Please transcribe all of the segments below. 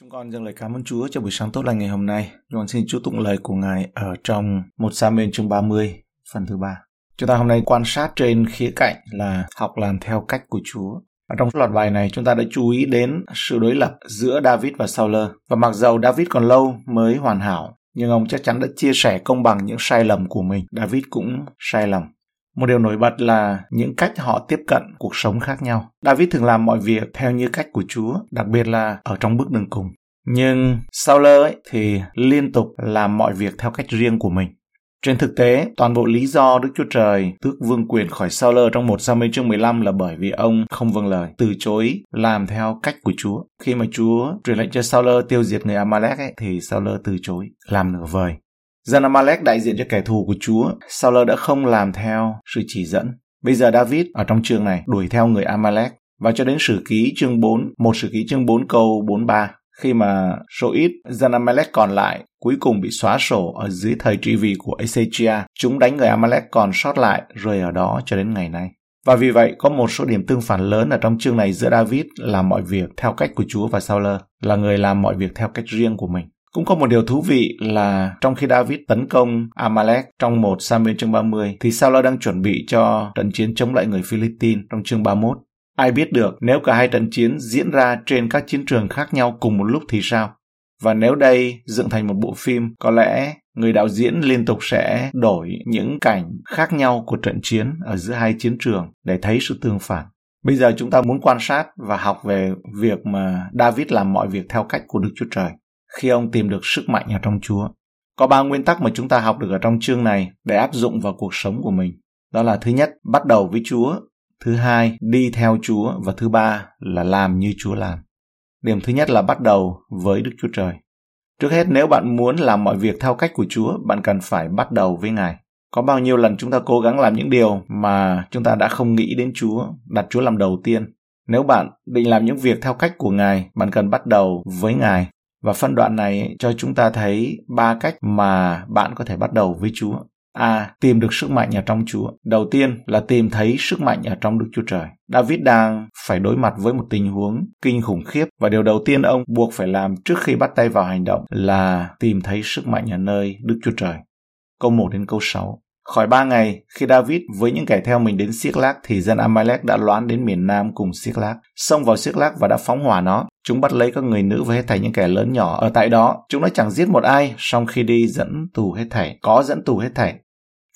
Chúng con dâng lời cảm ơn Chúa cho buổi sáng tốt lành ngày hôm nay. Chúng con xin Chúa tụng lời của Ngài ở trong một sa mên chương 30, phần thứ ba. Chúng ta hôm nay quan sát trên khía cạnh là học làm theo cách của Chúa. Ở trong loạt bài này chúng ta đã chú ý đến sự đối lập giữa David và Saul. Và mặc dầu David còn lâu mới hoàn hảo, nhưng ông chắc chắn đã chia sẻ công bằng những sai lầm của mình. David cũng sai lầm. Một điều nổi bật là những cách họ tiếp cận cuộc sống khác nhau. David thường làm mọi việc theo như cách của Chúa, đặc biệt là ở trong bước đường cùng. Nhưng Saul ấy thì liên tục làm mọi việc theo cách riêng của mình. Trên thực tế, toàn bộ lý do Đức Chúa Trời tước vương quyền khỏi Saul trong một Samuel chương 15 là bởi vì ông không vâng lời, từ chối làm theo cách của Chúa. Khi mà Chúa truyền lệnh cho Saul tiêu diệt người Amalek ấy, thì Saul từ chối, làm nửa vời. Dân Amalek đại diện cho kẻ thù của Chúa, Saul đã không làm theo sự chỉ dẫn. Bây giờ David ở trong chương này đuổi theo người Amalek và cho đến sử ký chương 4, một sử ký chương 4 câu 43 khi mà số ít dân Amalek còn lại cuối cùng bị xóa sổ ở dưới thời trị vì của Ezechia, chúng đánh người Amalek còn sót lại rồi ở đó cho đến ngày nay. Và vì vậy có một số điểm tương phản lớn ở trong chương này giữa David làm mọi việc theo cách của Chúa và Saul là người làm mọi việc theo cách riêng của mình. Cũng có một điều thú vị là trong khi David tấn công Amalek trong một Samuel chương 30 thì Saul đang chuẩn bị cho trận chiến chống lại người Philippines trong chương 31. Ai biết được nếu cả hai trận chiến diễn ra trên các chiến trường khác nhau cùng một lúc thì sao? Và nếu đây dựng thành một bộ phim, có lẽ người đạo diễn liên tục sẽ đổi những cảnh khác nhau của trận chiến ở giữa hai chiến trường để thấy sự tương phản. Bây giờ chúng ta muốn quan sát và học về việc mà David làm mọi việc theo cách của Đức Chúa Trời khi ông tìm được sức mạnh ở trong Chúa. Có ba nguyên tắc mà chúng ta học được ở trong chương này để áp dụng vào cuộc sống của mình. Đó là thứ nhất, bắt đầu với Chúa, thứ hai, đi theo Chúa và thứ ba là làm như Chúa làm. Điểm thứ nhất là bắt đầu với Đức Chúa Trời. Trước hết nếu bạn muốn làm mọi việc theo cách của Chúa, bạn cần phải bắt đầu với Ngài. Có bao nhiêu lần chúng ta cố gắng làm những điều mà chúng ta đã không nghĩ đến Chúa, đặt Chúa làm đầu tiên. Nếu bạn định làm những việc theo cách của Ngài, bạn cần bắt đầu với Ngài. Và phân đoạn này cho chúng ta thấy ba cách mà bạn có thể bắt đầu với Chúa. A. Tìm được sức mạnh ở trong Chúa. Đầu tiên là tìm thấy sức mạnh ở trong Đức Chúa Trời. David đang phải đối mặt với một tình huống kinh khủng khiếp và điều đầu tiên ông buộc phải làm trước khi bắt tay vào hành động là tìm thấy sức mạnh ở nơi Đức Chúa Trời. Câu 1 đến câu 6. Khỏi ba ngày, khi David với những kẻ theo mình đến Siết Lác thì dân Amalek đã loán đến miền Nam cùng Siết Lác, xông vào Siết Lác và đã phóng hỏa nó. Chúng bắt lấy các người nữ và hết thảy những kẻ lớn nhỏ ở tại đó. Chúng đã chẳng giết một ai, song khi đi dẫn tù hết thảy, có dẫn tù hết thảy.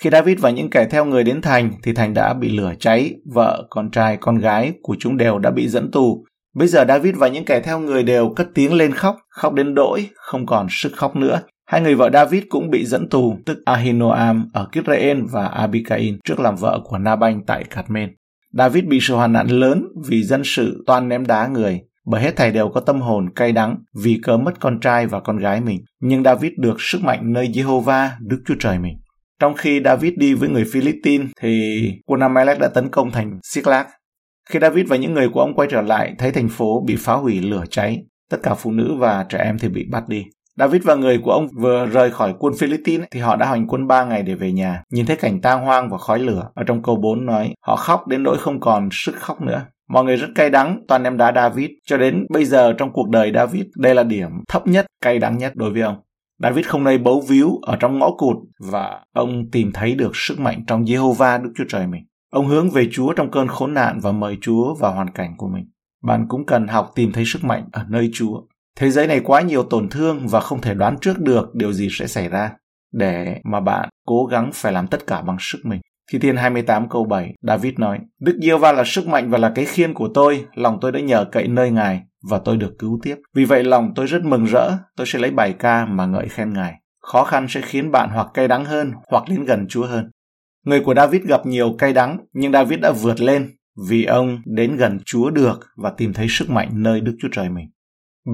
Khi David và những kẻ theo người đến thành thì thành đã bị lửa cháy, vợ, con trai, con gái của chúng đều đã bị dẫn tù. Bây giờ David và những kẻ theo người đều cất tiếng lên khóc, khóc đến đỗi, không còn sức khóc nữa. Hai người vợ David cũng bị dẫn tù, tức Ahinoam ở Kisrael và Abikain trước làm vợ của Nabanh tại Carmel. David bị sự hoàn nạn lớn vì dân sự toan ném đá người, bởi hết thảy đều có tâm hồn cay đắng vì cớ mất con trai và con gái mình. Nhưng David được sức mạnh nơi Jehovah, Đức Chúa Trời mình. Trong khi David đi với người Philippines thì quân Amalek đã tấn công thành Siklag. Khi David và những người của ông quay trở lại thấy thành phố bị phá hủy lửa cháy, tất cả phụ nữ và trẻ em thì bị bắt đi. David và người của ông vừa rời khỏi quân Philippines thì họ đã hành quân 3 ngày để về nhà. Nhìn thấy cảnh tang hoang và khói lửa. Ở trong câu 4 nói, họ khóc đến nỗi không còn sức khóc nữa. Mọi người rất cay đắng, toàn em đá David. Cho đến bây giờ trong cuộc đời David, đây là điểm thấp nhất, cay đắng nhất đối với ông. David không nơi bấu víu ở trong ngõ cụt và ông tìm thấy được sức mạnh trong Jehovah Đức Chúa Trời mình. Ông hướng về Chúa trong cơn khốn nạn và mời Chúa vào hoàn cảnh của mình. Bạn cũng cần học tìm thấy sức mạnh ở nơi Chúa. Thế giới này quá nhiều tổn thương và không thể đoán trước được điều gì sẽ xảy ra. Để mà bạn cố gắng phải làm tất cả bằng sức mình. Thi Thiên 28 câu 7, David nói, Đức Giê va là sức mạnh và là cái khiên của tôi, lòng tôi đã nhờ cậy nơi Ngài và tôi được cứu tiếp. Vì vậy lòng tôi rất mừng rỡ, tôi sẽ lấy bài ca mà ngợi khen Ngài. Khó khăn sẽ khiến bạn hoặc cay đắng hơn hoặc đến gần Chúa hơn. Người của David gặp nhiều cay đắng, nhưng David đã vượt lên vì ông đến gần Chúa được và tìm thấy sức mạnh nơi Đức Chúa Trời mình.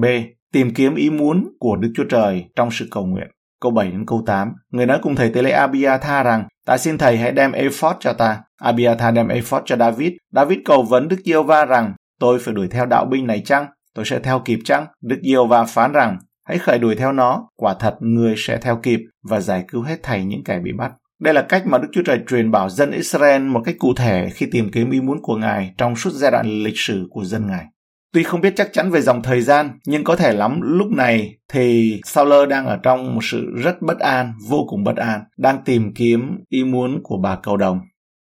B. Tìm kiếm ý muốn của Đức Chúa Trời trong sự cầu nguyện. Câu 7 đến câu 8, người nói cùng thầy tế lễ Abiatha rằng, ta xin thầy hãy đem ephod cho ta. Abiatha đem ephod cho David. David cầu vấn Đức Diêu va rằng, tôi phải đuổi theo đạo binh này chăng? Tôi sẽ theo kịp chăng? Đức Diêu va phán rằng, hãy khởi đuổi theo nó, quả thật người sẽ theo kịp và giải cứu hết thầy những kẻ bị bắt. Đây là cách mà Đức Chúa Trời truyền bảo dân Israel một cách cụ thể khi tìm kiếm ý muốn của Ngài trong suốt giai đoạn lịch sử của dân Ngài. Tuy không biết chắc chắn về dòng thời gian, nhưng có thể lắm lúc này thì Sauler đang ở trong một sự rất bất an, vô cùng bất an, đang tìm kiếm ý muốn của bà cầu đồng.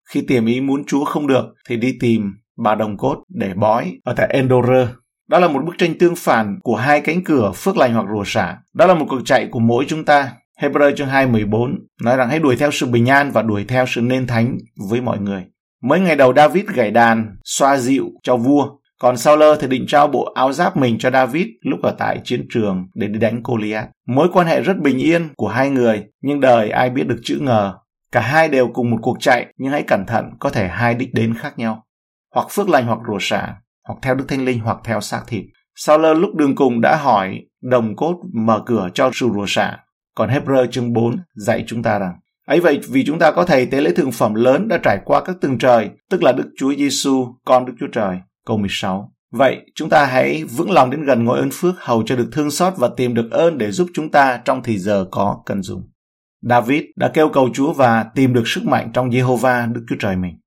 Khi tìm ý muốn Chúa không được thì đi tìm bà đồng cốt để bói ở tại Endorer. Đó là một bức tranh tương phản của hai cánh cửa phước lành hoặc rủa xả. Đó là một cuộc chạy của mỗi chúng ta. Hebrew chương 2 14 nói rằng hãy đuổi theo sự bình an và đuổi theo sự nên thánh với mọi người. Mấy ngày đầu David gảy đàn, xoa dịu cho vua, còn Sauler thì định trao bộ áo giáp mình cho David lúc ở tại chiến trường để đi đánh Goliath. Mối quan hệ rất bình yên của hai người, nhưng đời ai biết được chữ ngờ. Cả hai đều cùng một cuộc chạy, nhưng hãy cẩn thận, có thể hai đích đến khác nhau. Hoặc phước lành hoặc rủa xả, hoặc theo Đức Thánh Linh hoặc theo xác thịt. Sauler lúc đường cùng đã hỏi đồng cốt mở cửa cho sự rủa xả. Còn Hebrew chương 4 dạy chúng ta rằng ấy vậy vì chúng ta có thầy tế lễ thượng phẩm lớn đã trải qua các tầng trời, tức là Đức Chúa Giêsu, con Đức Chúa Trời. Câu 16. Vậy, chúng ta hãy vững lòng đến gần ngôi ơn phước hầu cho được thương xót và tìm được ơn để giúp chúng ta trong thì giờ có cần dùng. David đã kêu cầu Chúa và tìm được sức mạnh trong Jehovah Đức Chúa Trời mình.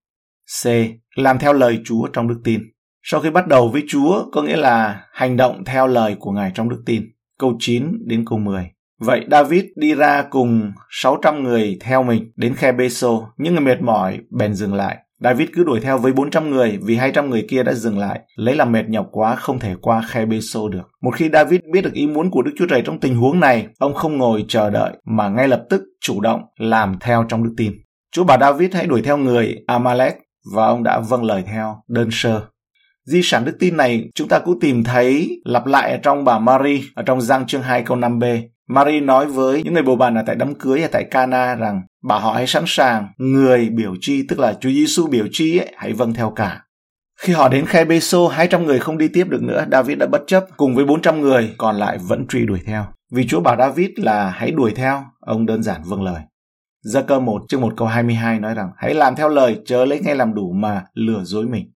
C. Làm theo lời Chúa trong đức tin. Sau khi bắt đầu với Chúa có nghĩa là hành động theo lời của Ngài trong đức tin. Câu 9 đến câu 10. Vậy David đi ra cùng 600 người theo mình đến khe Beso, những người mệt mỏi bèn dừng lại. David cứ đuổi theo với 400 người vì 200 người kia đã dừng lại, lấy làm mệt nhọc quá không thể qua khe Beso được. Một khi David biết được ý muốn của Đức Chúa Trời trong tình huống này, ông không ngồi chờ đợi mà ngay lập tức chủ động làm theo trong đức tin. Chúa bảo David hãy đuổi theo người Amalek và ông đã vâng lời theo đơn sơ. Di sản đức tin này chúng ta cũng tìm thấy lặp lại ở trong bà Marie ở trong Giăng chương 2 câu 5b. Marie nói với những người bầu bạn ở tại đám cưới ở tại Cana rằng bà họ hãy sẵn sàng, người biểu chi tức là Chúa Giêsu biểu chi ấy, hãy vâng theo cả. Khi họ đến khe Bê-xô, 200 người không đi tiếp được nữa, David đã bất chấp cùng với 400 người còn lại vẫn truy đuổi theo. Vì Chúa bảo David là hãy đuổi theo, ông đơn giản vâng lời. Gia cơ 1 chương 1 câu 22 nói rằng hãy làm theo lời chớ lấy ngay làm đủ mà lừa dối mình.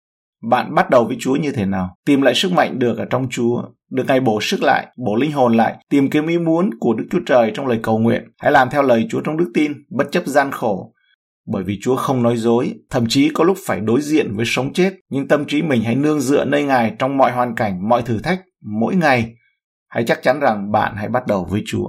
Bạn bắt đầu với Chúa như thế nào? Tìm lại sức mạnh được ở trong Chúa, được Ngài bổ sức lại, bổ linh hồn lại, tìm kiếm ý muốn của Đức Chúa Trời trong lời cầu nguyện. Hãy làm theo lời Chúa trong đức tin, bất chấp gian khổ. Bởi vì Chúa không nói dối, thậm chí có lúc phải đối diện với sống chết, nhưng tâm trí mình hãy nương dựa nơi Ngài trong mọi hoàn cảnh, mọi thử thách, mỗi ngày. Hãy chắc chắn rằng bạn hãy bắt đầu với Chúa.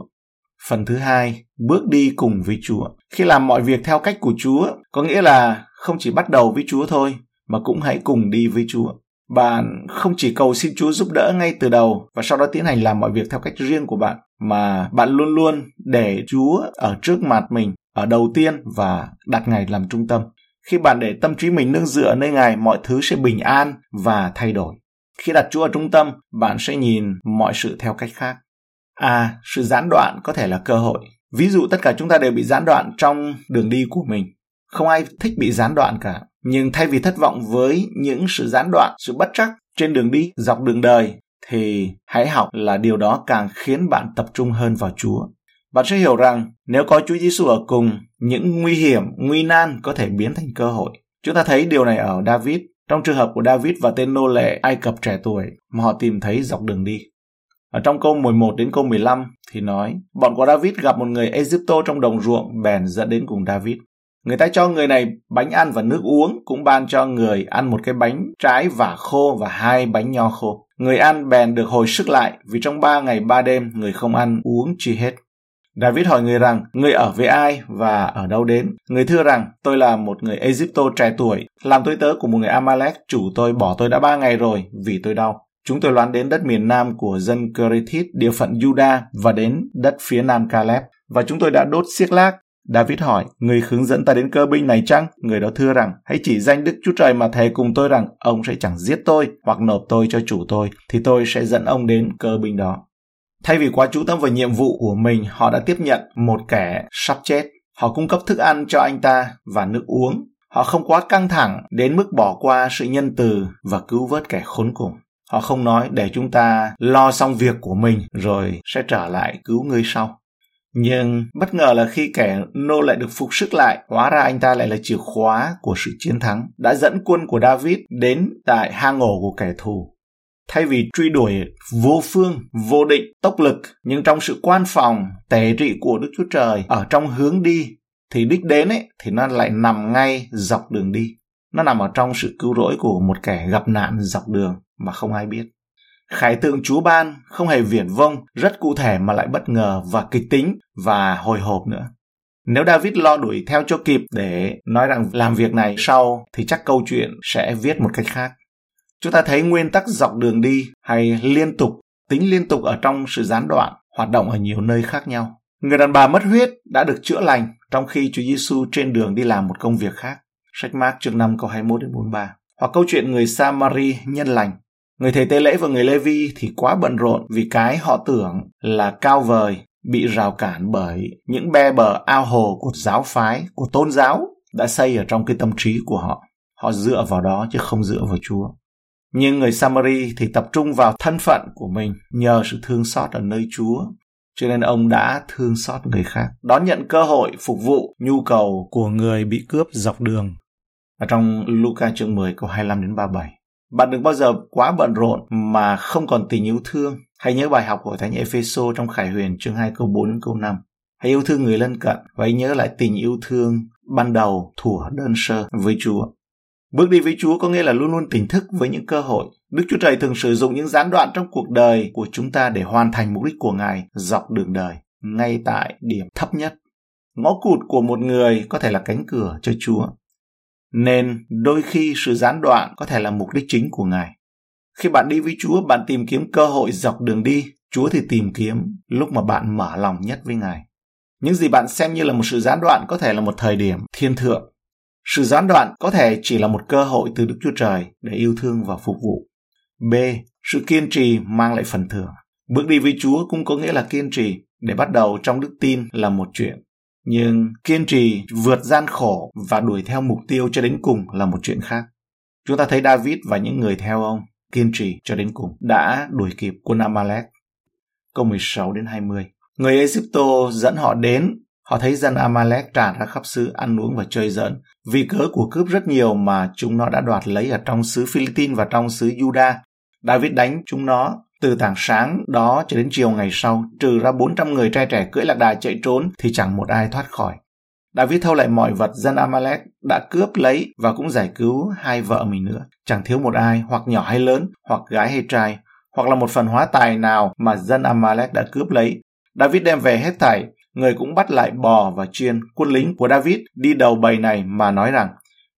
Phần thứ hai, bước đi cùng với Chúa. Khi làm mọi việc theo cách của Chúa, có nghĩa là không chỉ bắt đầu với Chúa thôi, mà cũng hãy cùng đi với Chúa. Bạn không chỉ cầu xin Chúa giúp đỡ ngay từ đầu và sau đó tiến hành làm mọi việc theo cách riêng của bạn, mà bạn luôn luôn để Chúa ở trước mặt mình, ở đầu tiên và đặt Ngài làm trung tâm. Khi bạn để tâm trí mình nương dựa nơi Ngài, mọi thứ sẽ bình an và thay đổi. Khi đặt Chúa ở trung tâm, bạn sẽ nhìn mọi sự theo cách khác. À, sự gián đoạn có thể là cơ hội. Ví dụ tất cả chúng ta đều bị gián đoạn trong đường đi của mình. Không ai thích bị gián đoạn cả. Nhưng thay vì thất vọng với những sự gián đoạn, sự bất trắc trên đường đi, dọc đường đời, thì hãy học là điều đó càng khiến bạn tập trung hơn vào Chúa. Bạn sẽ hiểu rằng nếu có Chúa Giêsu ở cùng, những nguy hiểm, nguy nan có thể biến thành cơ hội. Chúng ta thấy điều này ở David, trong trường hợp của David và tên nô lệ Ai Cập trẻ tuổi mà họ tìm thấy dọc đường đi. Ở trong câu 11 đến câu 15 thì nói, bọn của David gặp một người Egypto trong đồng ruộng bèn dẫn đến cùng David. Người ta cho người này bánh ăn và nước uống, cũng ban cho người ăn một cái bánh trái vả khô và hai bánh nho khô. Người ăn bèn được hồi sức lại vì trong ba ngày ba đêm người không ăn uống chi hết. David hỏi người rằng, người ở với ai và ở đâu đến? Người thưa rằng, tôi là một người Egypto trẻ tuổi, làm tôi tớ của một người Amalek, chủ tôi bỏ tôi đã ba ngày rồi vì tôi đau. Chúng tôi loán đến đất miền nam của dân Kerithit, địa phận Juda và đến đất phía nam Caleb. Và chúng tôi đã đốt xiếc lác. David hỏi, người hướng dẫn ta đến cơ binh này chăng? Người đó thưa rằng, hãy chỉ danh Đức Chúa Trời mà thề cùng tôi rằng, ông sẽ chẳng giết tôi hoặc nộp tôi cho chủ tôi, thì tôi sẽ dẫn ông đến cơ binh đó. Thay vì quá chú tâm vào nhiệm vụ của mình, họ đã tiếp nhận một kẻ sắp chết. Họ cung cấp thức ăn cho anh ta và nước uống. Họ không quá căng thẳng đến mức bỏ qua sự nhân từ và cứu vớt kẻ khốn cùng. Họ không nói để chúng ta lo xong việc của mình rồi sẽ trở lại cứu người sau. Nhưng bất ngờ là khi kẻ nô lại được phục sức lại, hóa ra anh ta lại là chìa khóa của sự chiến thắng, đã dẫn quân của David đến tại hang ổ của kẻ thù. Thay vì truy đuổi vô phương, vô định, tốc lực, nhưng trong sự quan phòng, tể trị của Đức Chúa Trời ở trong hướng đi, thì đích đến ấy, thì nó lại nằm ngay dọc đường đi. Nó nằm ở trong sự cứu rỗi của một kẻ gặp nạn dọc đường mà không ai biết. Khải tượng Chúa ban không hề viển vông, rất cụ thể mà lại bất ngờ và kịch tính và hồi hộp nữa. Nếu David lo đuổi theo cho kịp để nói rằng làm việc này sau thì chắc câu chuyện sẽ viết một cách khác. Chúng ta thấy nguyên tắc dọc đường đi hay liên tục, tính liên tục ở trong sự gián đoạn, hoạt động ở nhiều nơi khác nhau. Người đàn bà mất huyết đã được chữa lành trong khi Chúa Giêsu trên đường đi làm một công việc khác. Sách Mark chương 5 câu 21 đến 43. Hoặc câu chuyện người Samari nhân lành. Người thầy tế lễ và người Lê Vi thì quá bận rộn vì cái họ tưởng là cao vời bị rào cản bởi những be bờ ao hồ của giáo phái, của tôn giáo đã xây ở trong cái tâm trí của họ. Họ dựa vào đó chứ không dựa vào Chúa. Nhưng người Samari thì tập trung vào thân phận của mình nhờ sự thương xót ở nơi Chúa. Cho nên ông đã thương xót người khác, đón nhận cơ hội phục vụ nhu cầu của người bị cướp dọc đường. Ở trong Luca chương 10 câu 25 đến 37. Bạn đừng bao giờ quá bận rộn mà không còn tình yêu thương. Hãy nhớ bài học của Thánh Epheso trong Khải Huyền chương 2 câu 4 đến câu 5. Hãy yêu thương người lân cận và hãy nhớ lại tình yêu thương ban đầu thủa đơn sơ với Chúa. Bước đi với Chúa có nghĩa là luôn luôn tỉnh thức với những cơ hội. Đức Chúa Trời thường sử dụng những gián đoạn trong cuộc đời của chúng ta để hoàn thành mục đích của Ngài dọc đường đời, ngay tại điểm thấp nhất. Ngõ cụt của một người có thể là cánh cửa cho Chúa. Nên đôi khi sự gián đoạn có thể là mục đích chính của Ngài. Khi bạn đi với Chúa, bạn tìm kiếm cơ hội dọc đường đi. Chúa thì tìm kiếm lúc mà bạn mở lòng nhất với Ngài. Những gì bạn xem như là một sự gián đoạn có thể là một thời điểm thiên thượng sự gián đoạn có thể chỉ là một cơ hội từ Đức Chúa Trời để yêu thương và phục vụ. B. Sự kiên trì mang lại phần thưởng. Bước đi với Chúa cũng có nghĩa là kiên trì. Để bắt đầu trong đức tin là một chuyện. Nhưng kiên trì vượt gian khổ và đuổi theo mục tiêu cho đến cùng là một chuyện khác. Chúng ta thấy David và những người theo ông kiên trì cho đến cùng đã đuổi kịp quân Amalek. Câu 16 đến 20. Người Egypto dẫn họ đến, Họ thấy dân Amalek tràn ra khắp xứ ăn uống và chơi giỡn. Vì cớ của cướp rất nhiều mà chúng nó đã đoạt lấy ở trong xứ Philippines và trong xứ Juda. David đánh chúng nó từ tảng sáng đó cho đến chiều ngày sau, trừ ra 400 người trai trẻ cưỡi lạc đà chạy trốn thì chẳng một ai thoát khỏi. David thâu lại mọi vật dân Amalek đã cướp lấy và cũng giải cứu hai vợ mình nữa. Chẳng thiếu một ai, hoặc nhỏ hay lớn, hoặc gái hay trai, hoặc là một phần hóa tài nào mà dân Amalek đã cướp lấy. David đem về hết thảy, người cũng bắt lại bò và chiên quân lính của David đi đầu bầy này mà nói rằng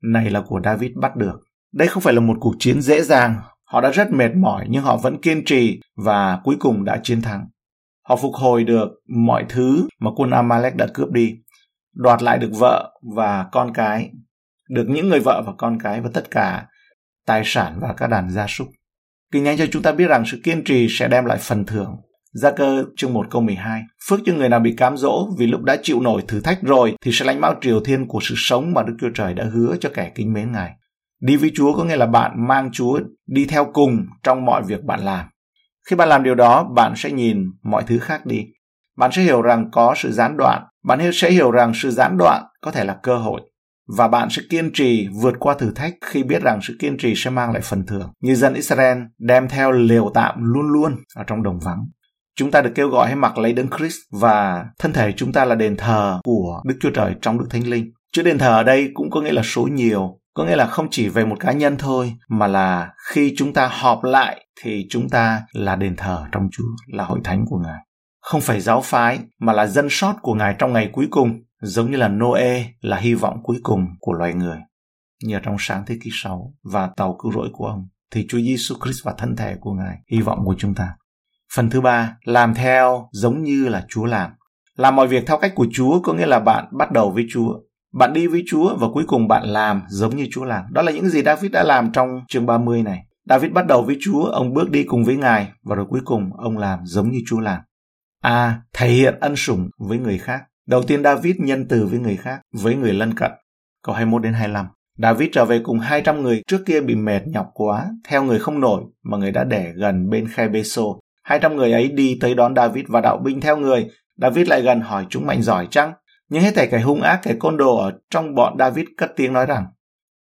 này là của David bắt được. Đây không phải là một cuộc chiến dễ dàng, họ đã rất mệt mỏi nhưng họ vẫn kiên trì và cuối cùng đã chiến thắng. Họ phục hồi được mọi thứ mà quân Amalek đã cướp đi, đoạt lại được vợ và con cái, được những người vợ và con cái và tất cả tài sản và các đàn gia súc. Kinh nhanh cho chúng ta biết rằng sự kiên trì sẽ đem lại phần thưởng Gia cơ chương 1 câu 12 Phước cho người nào bị cám dỗ vì lúc đã chịu nổi thử thách rồi thì sẽ lãnh bao triều thiên của sự sống mà Đức Chúa Trời đã hứa cho kẻ kính mến Ngài. Đi với Chúa có nghĩa là bạn mang Chúa đi theo cùng trong mọi việc bạn làm. Khi bạn làm điều đó, bạn sẽ nhìn mọi thứ khác đi. Bạn sẽ hiểu rằng có sự gián đoạn. Bạn sẽ hiểu rằng sự gián đoạn có thể là cơ hội. Và bạn sẽ kiên trì vượt qua thử thách khi biết rằng sự kiên trì sẽ mang lại phần thưởng. Như dân Israel đem theo liều tạm luôn luôn ở trong đồng vắng. Chúng ta được kêu gọi hãy mặc lấy đấng Christ và thân thể chúng ta là đền thờ của Đức Chúa Trời trong Đức Thánh Linh. Chữ đền thờ ở đây cũng có nghĩa là số nhiều, có nghĩa là không chỉ về một cá nhân thôi, mà là khi chúng ta họp lại thì chúng ta là đền thờ trong Chúa, là hội thánh của Ngài. Không phải giáo phái, mà là dân sót của Ngài trong ngày cuối cùng, giống như là Noe là hy vọng cuối cùng của loài người. Nhờ trong sáng thế kỷ 6 và tàu cứu rỗi của ông, thì Chúa Giêsu Christ và thân thể của Ngài, hy vọng của chúng ta. Phần thứ ba, làm theo giống như là Chúa làm. Làm mọi việc theo cách của Chúa có nghĩa là bạn bắt đầu với Chúa. Bạn đi với Chúa và cuối cùng bạn làm giống như Chúa làm. Đó là những gì David đã làm trong chương 30 này. David bắt đầu với Chúa, ông bước đi cùng với Ngài và rồi cuối cùng ông làm giống như Chúa làm. A. À, thể hiện ân sủng với người khác. Đầu tiên David nhân từ với người khác, với người lân cận. Câu 21 đến 25. David trở về cùng 200 người trước kia bị mệt nhọc quá, theo người không nổi mà người đã để gần bên khe Bê-xô 200 người ấy đi tới đón David và đạo binh theo người. David lại gần hỏi chúng mạnh giỏi chăng? Nhưng hết thảy kẻ hung ác, kẻ côn đồ ở trong bọn David cất tiếng nói rằng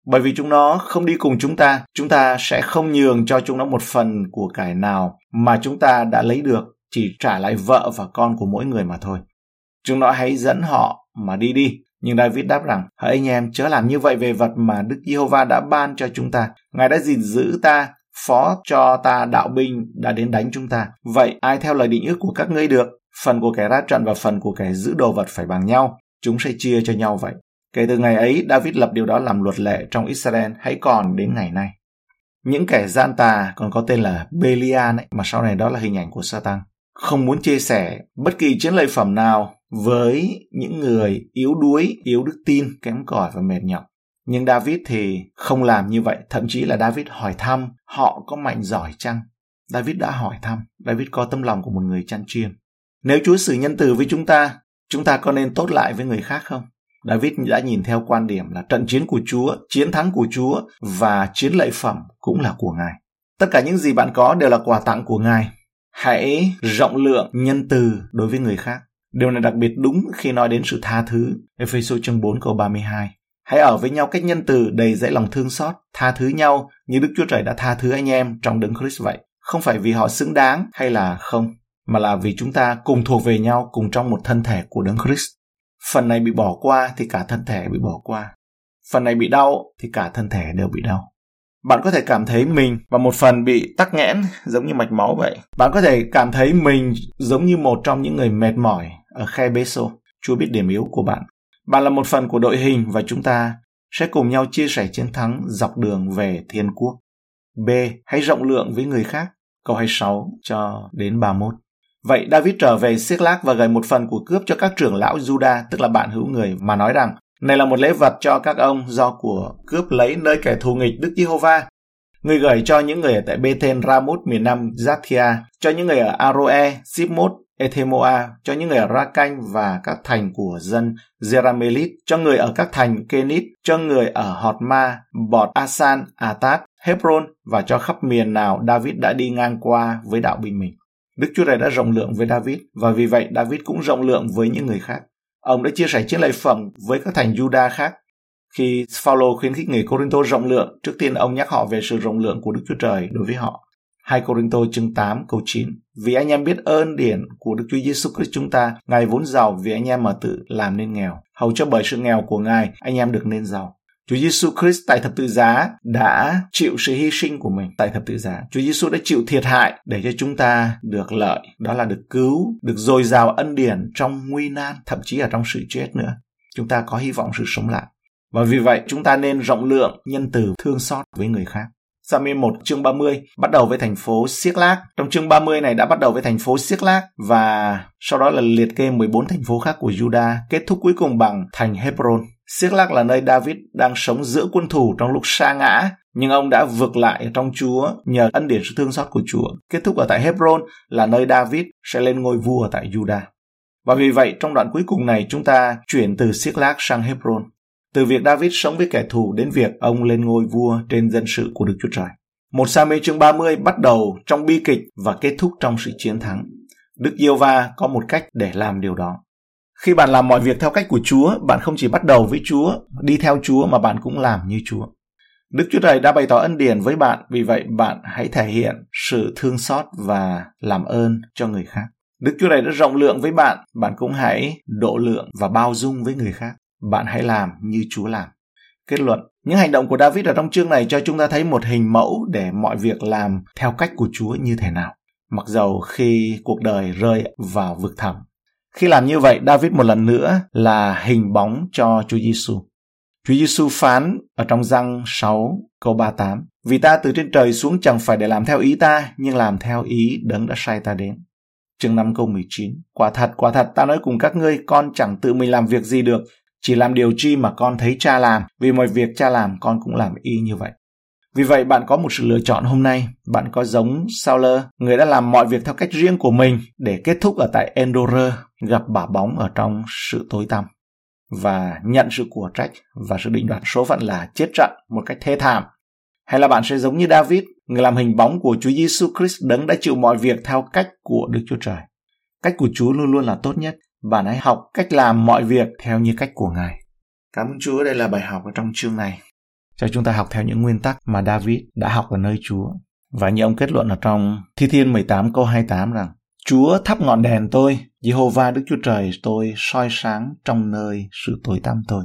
bởi vì chúng nó không đi cùng chúng ta, chúng ta sẽ không nhường cho chúng nó một phần của cải nào mà chúng ta đã lấy được, chỉ trả lại vợ và con của mỗi người mà thôi. Chúng nó hãy dẫn họ mà đi đi. Nhưng David đáp rằng, hỡi anh em chớ làm như vậy về vật mà Đức Giê-hô-va đã ban cho chúng ta. Ngài đã gìn giữ ta phó cho ta đạo binh đã đến đánh chúng ta. Vậy ai theo lời định ước của các ngươi được? Phần của kẻ ra trận và phần của kẻ giữ đồ vật phải bằng nhau. Chúng sẽ chia cho nhau vậy. Kể từ ngày ấy, David lập điều đó làm luật lệ trong Israel hãy còn đến ngày nay. Những kẻ gian tà còn có tên là Belial ấy, mà sau này đó là hình ảnh của Satan. Không muốn chia sẻ bất kỳ chiến lợi phẩm nào với những người yếu đuối, yếu đức tin, kém cỏi và mệt nhọc. Nhưng David thì không làm như vậy, thậm chí là David hỏi thăm họ có mạnh giỏi chăng? David đã hỏi thăm, David có tâm lòng của một người chăn chiên. Nếu Chúa xử nhân từ với chúng ta, chúng ta có nên tốt lại với người khác không? David đã nhìn theo quan điểm là trận chiến của Chúa, chiến thắng của Chúa và chiến lợi phẩm cũng là của Ngài. Tất cả những gì bạn có đều là quà tặng của Ngài. Hãy rộng lượng nhân từ đối với người khác. Điều này đặc biệt đúng khi nói đến sự tha thứ. Ephesos chương 4 câu 32. Hãy ở với nhau cách nhân từ đầy dẫy lòng thương xót, tha thứ nhau như Đức Chúa Trời đã tha thứ anh em trong đấng Christ vậy. Không phải vì họ xứng đáng hay là không, mà là vì chúng ta cùng thuộc về nhau cùng trong một thân thể của đấng Christ. Phần này bị bỏ qua thì cả thân thể bị bỏ qua. Phần này bị đau thì cả thân thể đều bị đau. Bạn có thể cảm thấy mình và một phần bị tắc nghẽn giống như mạch máu vậy. Bạn có thể cảm thấy mình giống như một trong những người mệt mỏi ở khe bê xô. Chúa biết điểm yếu của bạn. Bạn là một phần của đội hình và chúng ta sẽ cùng nhau chia sẻ chiến thắng dọc đường về thiên quốc. B. Hãy rộng lượng với người khác. Câu 26 cho đến 31. Vậy David trở về Siết-lác và gửi một phần của cướp cho các trưởng lão Juda, tức là bạn hữu người, mà nói rằng, này là một lễ vật cho các ông do của cướp lấy nơi kẻ thù nghịch Đức Giê-hô-va. Người gửi cho những người ở tại Bethel Ramoth miền Nam Zathia, cho những người ở Aroe, Sipmot, Ethemoa, cho những người ở Ra-canh và các thành của dân Zeramelit, cho người ở các thành Kenit, cho người ở Hotma, Bọt Asan, Atat, Hebron và cho khắp miền nào David đã đi ngang qua với đạo binh mình. Đức Chúa Trời đã rộng lượng với David và vì vậy David cũng rộng lượng với những người khác. Ông đã chia sẻ chiến lợi phẩm với các thành Juda khác. Khi Phaolô khuyến khích người Corinto rộng lượng, trước tiên ông nhắc họ về sự rộng lượng của Đức Chúa Trời đối với họ. 2 Corinto chương 8 câu 9 Vì anh em biết ơn điển của Đức Chúa Giêsu Christ chúng ta, Ngài vốn giàu vì anh em mà tự làm nên nghèo. Hầu cho bởi sự nghèo của Ngài, anh em được nên giàu. Chúa Giêsu Christ tại thập tự giá đã chịu sự hy sinh của mình tại thập tự giá. Chúa Giêsu đã chịu thiệt hại để cho chúng ta được lợi, đó là được cứu, được dồi dào ân điển trong nguy nan, thậm chí là trong sự chết nữa. Chúng ta có hy vọng sự sống lại. Và vì vậy chúng ta nên rộng lượng, nhân từ, thương xót với người khác. Samuel 1 chương 30 bắt đầu với thành phố Siếc Lác. Trong chương 30 này đã bắt đầu với thành phố Siếc Lác và sau đó là liệt kê 14 thành phố khác của Juda, kết thúc cuối cùng bằng thành Hebron. Siếc Lác là nơi David đang sống giữa quân thù trong lúc sa ngã, nhưng ông đã vượt lại trong Chúa nhờ ân điển sự thương xót của Chúa. Kết thúc ở tại Hebron là nơi David sẽ lên ngôi vua tại Judah. Và vì vậy, trong đoạn cuối cùng này chúng ta chuyển từ Siếc Lác sang Hebron. Từ việc David sống với kẻ thù đến việc ông lên ngôi vua trên dân sự của Đức Chúa Trời. Một sa mê chương 30 bắt đầu trong bi kịch và kết thúc trong sự chiến thắng. Đức Yêu Va có một cách để làm điều đó. Khi bạn làm mọi việc theo cách của Chúa, bạn không chỉ bắt đầu với Chúa, đi theo Chúa mà bạn cũng làm như Chúa. Đức Chúa Trời đã bày tỏ ân điển với bạn, vì vậy bạn hãy thể hiện sự thương xót và làm ơn cho người khác. Đức Chúa Trời đã rộng lượng với bạn, bạn cũng hãy độ lượng và bao dung với người khác. Bạn hãy làm như Chúa làm. Kết luận, những hành động của David ở trong chương này cho chúng ta thấy một hình mẫu để mọi việc làm theo cách của Chúa như thế nào. Mặc dầu khi cuộc đời rơi vào vực thẳm. Khi làm như vậy, David một lần nữa là hình bóng cho Chúa Giêsu. Chúa Giêsu phán ở trong răng 6 câu 38 Vì ta từ trên trời xuống chẳng phải để làm theo ý ta, nhưng làm theo ý đấng đã sai ta đến. Chương 5 câu 19 Quả thật, quả thật ta nói cùng các ngươi, con chẳng tự mình làm việc gì được, chỉ làm điều chi mà con thấy cha làm, vì mọi việc cha làm con cũng làm y như vậy. Vì vậy bạn có một sự lựa chọn hôm nay, bạn có giống Sauler, người đã làm mọi việc theo cách riêng của mình để kết thúc ở tại Endor, gặp bà bóng ở trong sự tối tăm và nhận sự của trách và sự định đoạt số phận là chết trận một cách thê thảm. Hay là bạn sẽ giống như David, người làm hình bóng của Chúa Giêsu Christ đấng đã chịu mọi việc theo cách của Đức Chúa Trời. Cách của Chúa luôn luôn là tốt nhất bạn hãy học cách làm mọi việc theo như cách của Ngài. Cảm ơn Chúa, đây là bài học ở trong chương này. Cho chúng ta học theo những nguyên tắc mà David đã học ở nơi Chúa. Và như ông kết luận ở trong Thi Thiên 18 câu 28 rằng Chúa thắp ngọn đèn tôi, Jehovah Đức Chúa Trời tôi soi sáng trong nơi sự tối tăm tôi.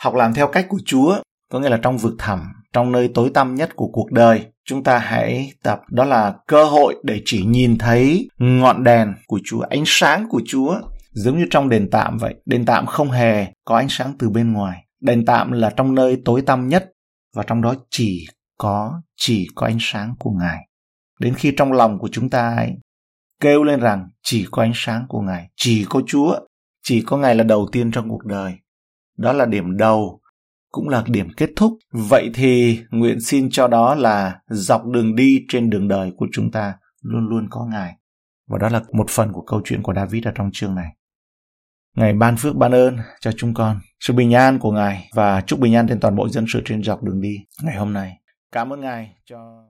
Học làm theo cách của Chúa, có nghĩa là trong vực thẳm, trong nơi tối tăm nhất của cuộc đời, chúng ta hãy tập đó là cơ hội để chỉ nhìn thấy ngọn đèn của Chúa, ánh sáng của Chúa giống như trong đền tạm vậy. Đền tạm không hề có ánh sáng từ bên ngoài. Đền tạm là trong nơi tối tăm nhất và trong đó chỉ có chỉ có ánh sáng của Ngài. Đến khi trong lòng của chúng ta ấy, kêu lên rằng chỉ có ánh sáng của Ngài, chỉ có Chúa, chỉ có Ngài là đầu tiên trong cuộc đời. Đó là điểm đầu, cũng là điểm kết thúc. Vậy thì nguyện xin cho đó là dọc đường đi trên đường đời của chúng ta luôn luôn có Ngài. Và đó là một phần của câu chuyện của David ở trong chương này. Ngài ban phước ban ơn cho chúng con, sự bình an của Ngài và chúc bình an trên toàn bộ dân sự trên dọc đường đi ngày hôm nay. Cảm ơn Ngài cho